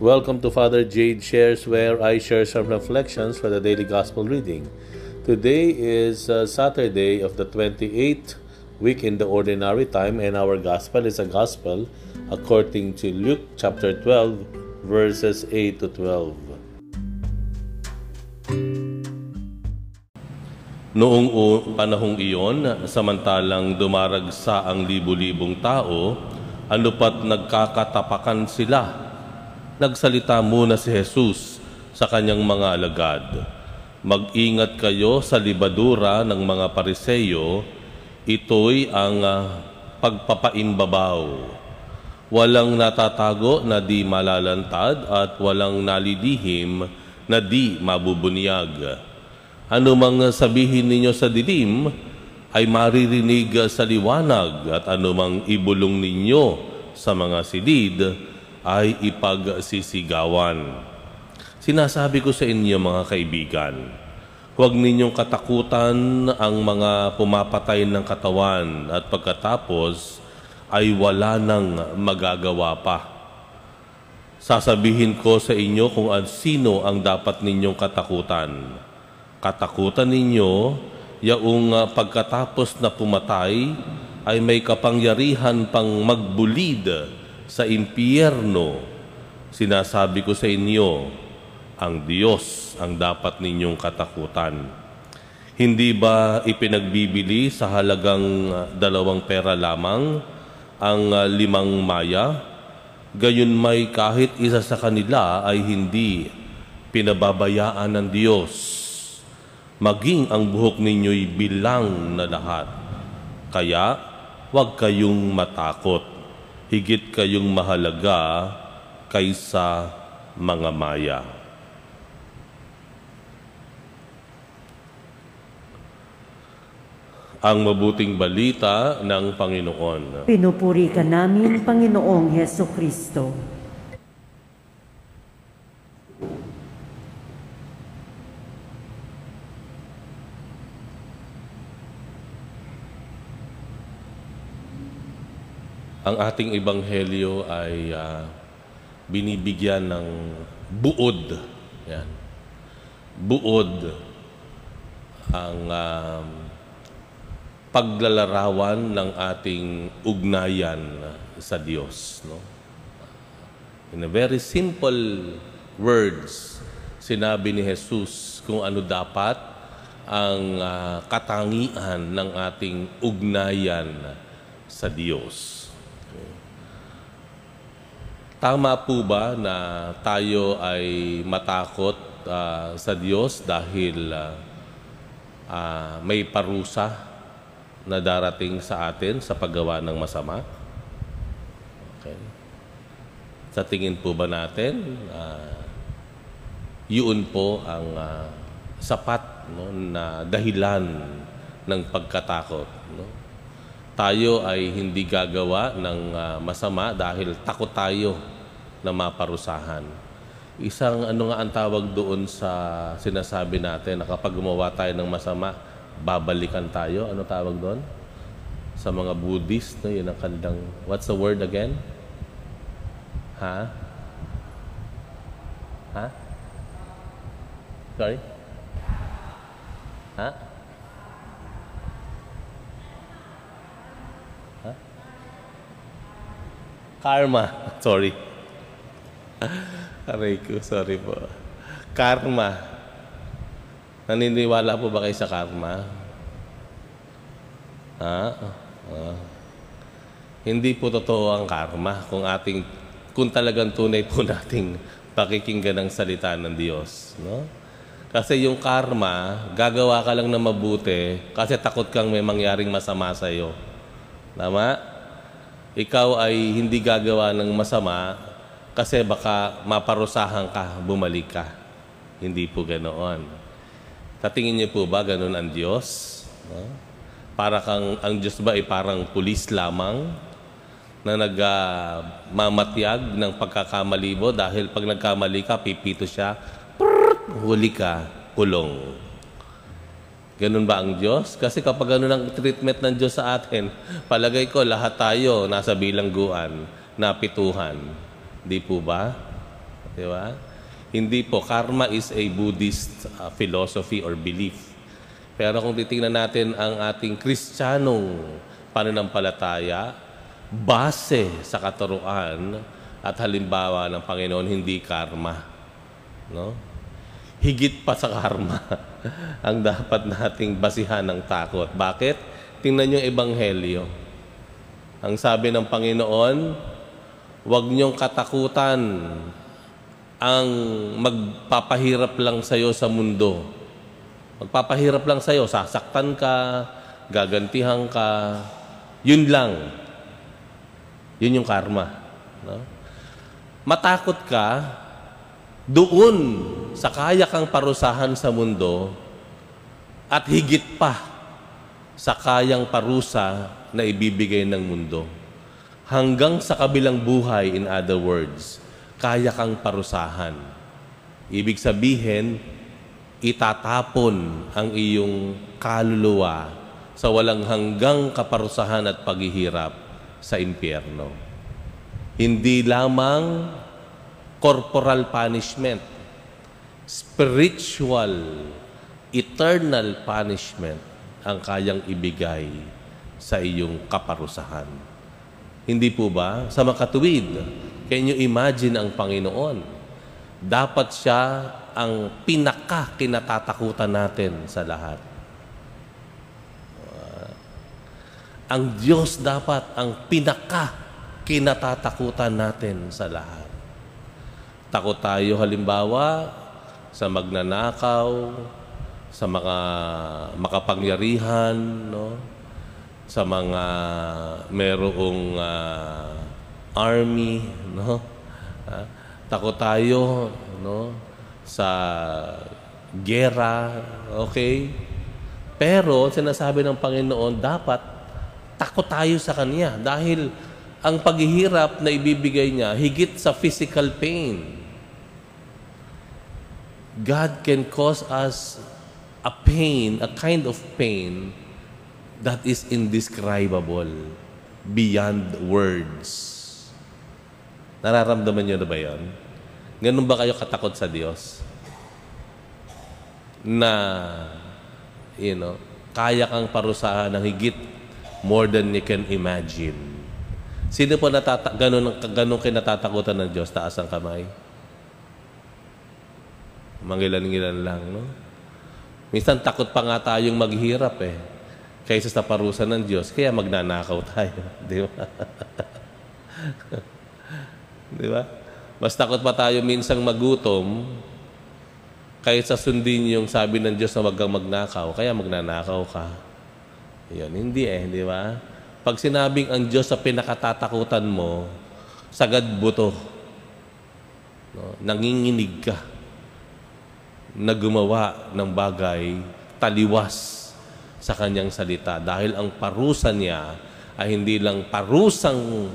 Welcome to Father Jade Shares, where I share some reflections for the daily gospel reading. Today is uh, Saturday of the 28th week in the ordinary time, and our gospel is a gospel according to Luke chapter 12, verses 8 to 12. Noong panahong iyon, samantalang dumaragsa ang libu-libong tao, ano pat nagkakatapakan sila. Nagsalita muna si Jesus sa kanyang mga alagad. Mag-ingat kayo sa libadura ng mga pariseyo, ito'y ang uh, pagpapaimbabaw. Walang natatago na di malalantad at walang nalilihim na di mabubunyag. Ano mang sabihin ninyo sa dilim, ay maririnig sa liwanag at anumang ibulong ninyo sa mga silid ay ipagsisigawan. Sinasabi ko sa inyo mga kaibigan, huwag ninyong katakutan ang mga pumapatay ng katawan at pagkatapos ay wala nang magagawa pa. Sasabihin ko sa inyo kung sino ang dapat ninyong katakutan. Katakutan ninyo yaong uh, pagkatapos na pumatay ay may kapangyarihan pang magbulid sa impyerno. Sinasabi ko sa inyo, ang Diyos ang dapat ninyong katakutan. Hindi ba ipinagbibili sa halagang uh, dalawang pera lamang ang uh, limang maya? Gayon may kahit isa sa kanila ay hindi pinababayaan ng Diyos maging ang buhok ninyo'y bilang na lahat. Kaya, huwag kayong matakot. Higit kayong mahalaga kaysa mga maya. Ang mabuting balita ng Panginoon. Pinupuri ka namin, Panginoong Heso Kristo. Ang ating ebanghelyo ay uh, binibigyan ng buod. Yan. Buod ang um, paglalarawan ng ating ugnayan sa Diyos. No? In a very simple words, sinabi ni Jesus kung ano dapat ang uh, katangian ng ating ugnayan sa Diyos. Tama po ba na tayo ay matakot uh, sa Diyos dahil uh, uh, may parusa na darating sa atin sa paggawa ng masama? Okay. Sa tingin po ba natin, uh, yun po ang uh, sapat no, na dahilan ng pagkatakot. No? Tayo ay hindi gagawa ng uh, masama dahil takot tayo na maparusahan. Isang ano nga ang tawag doon sa sinasabi natin na kapag gumawa tayo ng masama, babalikan tayo. Ano tawag doon? Sa mga Buddhist, no, yun ang kanilang, what's the word again? Ha? Ha? Sorry? Ha? Karma. Sorry. Aray ko, sorry po. Karma. Naniniwala po ba kayo sa karma? Ha? Uh, hindi po totoo ang karma kung ating kung talagang tunay po nating pakikinggan ang salita ng Diyos, no? Kasi yung karma, gagawa ka lang na mabuti kasi takot kang may mangyaring masama sa iyo. Tama? Ikaw ay hindi gagawa ng masama kasi baka maparusahan ka, bumalik ka. Hindi po ganoon. Tatingin niyo po ba ganoon ang Diyos? No? Para kang, ang Diyos ba ay parang pulis lamang na nagmamatyag uh, ng pagkakamali mo dahil pag nagkamali ka, pipito siya, prrrt, huli ka, kulong. Ganun ba ang Diyos? Kasi kapag ganun ang treatment ng Diyos sa atin, palagay ko lahat tayo nasa bilangguan, napituhan. Di po ba? Di ba? Hindi po, karma is a Buddhist uh, philosophy or belief. Pero kung titingnan natin ang ating kristyanong pananampalataya, base sa katuruan at halimbawa ng Panginoon, hindi karma. No? Higit pa sa karma ang dapat nating basihan ng takot. Bakit? Tingnan yung Ebanghelyo. Ang sabi ng Panginoon, huwag niyong katakutan ang magpapahirap lang sa'yo sa mundo. Magpapahirap lang sa'yo, sasaktan ka, gagantihan ka, yun lang. Yun yung karma. No? Matakot ka doon sa kaya kang parusahan sa mundo at higit pa sa kayang parusa na ibibigay ng mundo. Hanggang sa kabilang buhay, in other words, kaya kang parusahan. Ibig sabihin, itatapon ang iyong kaluluwa sa walang hanggang kaparusahan at paghihirap sa impyerno. Hindi lamang corporal punishment, spiritual, eternal punishment ang kayang ibigay sa iyong kaparusahan. Hindi po ba? Sa makatuwid, Can you imagine ang Panginoon? Dapat siya ang pinaka kinatatakutan natin sa lahat. Ang Diyos dapat ang pinaka kinatatakutan natin sa lahat. Takot tayo halimbawa sa magnanakaw, sa mga makapangyarihan, no? sa mga merong uh, army, no? Ha? Takot tayo, no? Sa gera, okay? Pero sinasabi ng Panginoon, dapat takot tayo sa Kanya dahil ang paghihirap na ibibigay niya higit sa physical pain. God can cause us a pain, a kind of pain that is indescribable, beyond words. Nararamdaman nyo na ba yon? Ganun ba kayo katakot sa Diyos? Na, you know, kaya kang parusahan ng higit more than you can imagine. Sino po natata ganun, ganun kayo natatakutan ng Diyos? Taas ang kamay. Mangilan-ngilan lang, no? Minsan takot pa nga tayong maghirap eh. Kaysa sa parusa ng Diyos. Kaya magnanakaw tayo. Di ba? Di ba? Mas takot pa tayo minsang magutom kaysa sundin yung sabi ng Diyos na wag kang magnakaw, kaya magnanakaw ka. Yan, hindi eh, di ba? Pag sinabing ang Diyos sa pinakatatakutan mo, sagad buto. No? Nanginginig ka na gumawa ng bagay taliwas sa kanyang salita dahil ang parusa niya ay hindi lang parusang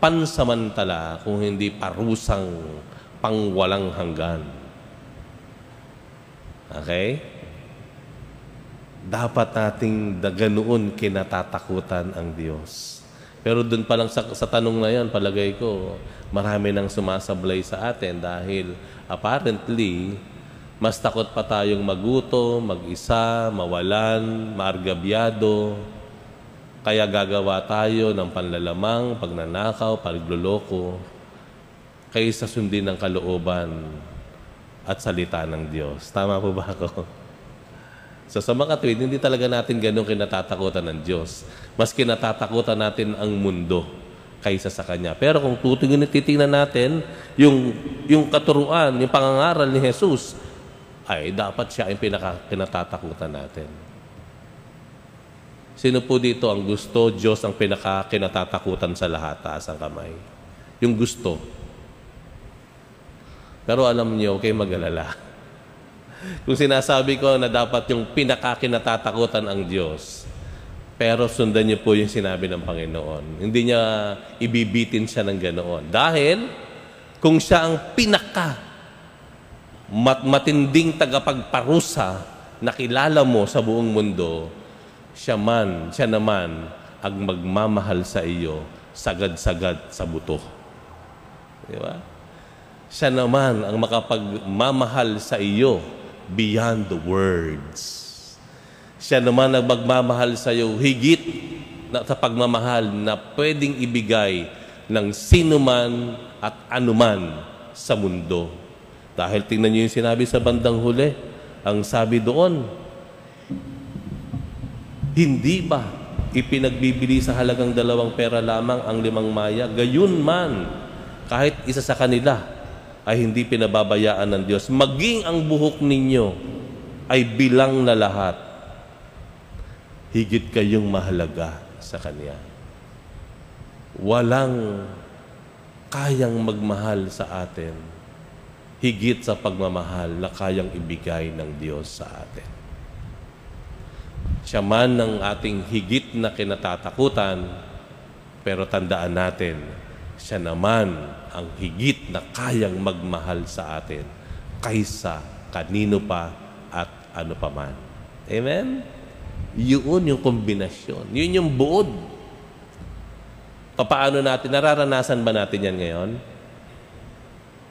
pansamantala kung hindi parusang pangwalang hanggan. Okay? Dapat nating ganoon kinatatakutan ang Diyos. Pero doon pa lang sa, sa tanong na yan, palagay ko, marami nang sumasablay sa atin dahil apparently, mas takot pa tayong maguto, mag-isa, mawalan, maargabyado, kaya gagawa tayo ng panlalamang, pagnanakaw, pagluloko, kaysa sundin ng kalooban at salita ng Diyos. Tama po ba ako? So sa mga tuwid, hindi talaga natin ganun kinatatakutan ng Diyos. Mas kinatatakutan natin ang mundo kaysa sa Kanya. Pero kung tutingin titingnan natin, yung, yung katuruan, yung pangangaral ni Jesus, ay dapat siya ang pinaka, kinatatakutan natin. Sino po dito ang gusto, Diyos ang pinaka-kinatatakutan sa lahat, taas ang kamay? Yung gusto. Pero alam niyo, okay mag-alala. Kung sinasabi ko na dapat yung pinaka-kinatatakutan ang Diyos, pero sundan niyo po yung sinabi ng Panginoon. Hindi niya ibibitin siya ng ganoon. Dahil, kung siya ang pinaka mat matinding tagapagparusa na kilala mo sa buong mundo, siya man, siya naman ang magmamahal sa iyo sagad-sagad sa buto. Di ba? Siya naman ang makapagmamahal sa iyo beyond the words. Siya naman ang magmamahal sa iyo higit na sa pagmamahal na pwedeng ibigay ng sino man at anuman sa mundo. Dahil tingnan niyo yung sinabi sa bandang huli, ang sabi doon, hindi ba ipinagbibili sa halagang dalawang pera lamang ang limang maya? Gayun man, kahit isa sa kanila ay hindi pinababayaan ng Diyos. Maging ang buhok ninyo ay bilang na lahat. Higit kayong mahalaga sa Kanya. Walang kayang magmahal sa atin higit sa pagmamahal na kayang ibigay ng Diyos sa atin. Siya man ng ating higit na kinatatakutan, pero tandaan natin, siya naman ang higit na kayang magmahal sa atin kaysa kanino pa at ano pa man. Amen? Yun yung kombinasyon. Yun yung buod. Paano natin, nararanasan ba natin yan ngayon?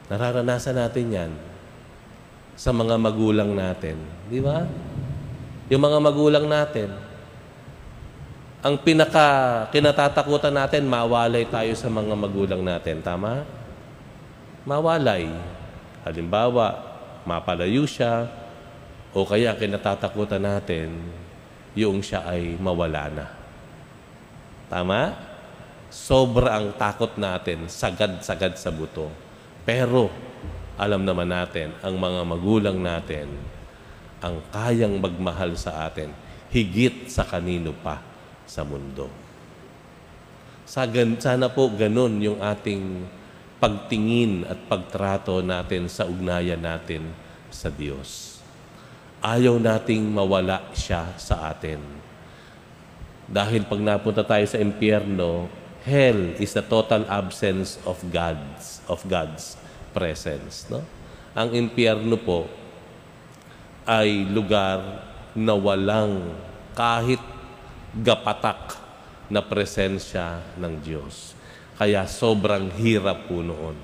Nararanasan natin yan sa mga magulang natin. Di ba? Yung mga magulang natin, ang pinaka kinatatakutan natin, mawalay tayo sa mga magulang natin. Tama? Mawalay. Halimbawa, mapalayo siya, o kaya kinatatakutan natin, yung siya ay mawala na. Tama? Sobrang takot natin, sagad-sagad sa buto. Pero, alam naman natin, ang mga magulang natin, ang kayang magmahal sa atin, higit sa kanino pa sa mundo. Sana po ganun yung ating pagtingin at pagtrato natin sa ugnayan natin sa Diyos. Ayaw nating mawala siya sa atin. Dahil pag napunta tayo sa impyerno, hell is the total absence of God's of God's presence, no? Ang impyerno po ay lugar na walang kahit gapatak na presensya ng Diyos. Kaya sobrang hirap po noon.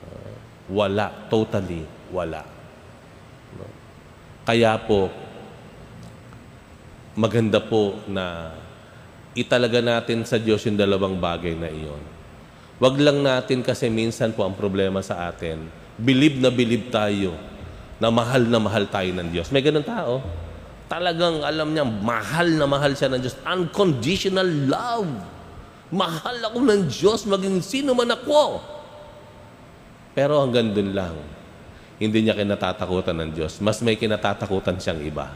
Uh, wala, totally wala. Kaya po, maganda po na italaga natin sa Diyos yung dalawang bagay na iyon. Wag lang natin kasi minsan po ang problema sa atin, believe na believe tayo na mahal na mahal tayo ng Diyos. May ganun tao. Talagang alam niya, mahal na mahal siya ng Diyos. Unconditional love. Mahal ako ng Diyos, maging sino man ako. Pero hanggang dun lang, hindi niya kinatatakutan ng Diyos. Mas may kinatatakutan siyang iba.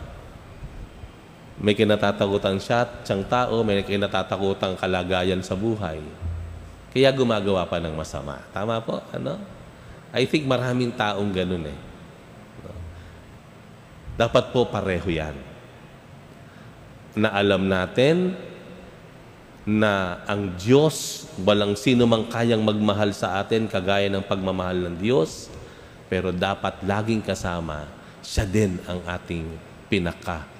May kinatatakutan siya, siyang tao, may kinatatakutan kalagayan sa buhay. Kaya gumagawa pa ng masama. Tama po? Ano? I think maraming taong ganun eh. Dapat po pareho yan. Na alam natin na ang Diyos, walang sino mang kayang magmahal sa atin kagaya ng pagmamahal ng Diyos, pero dapat laging kasama, siya din ang ating pinaka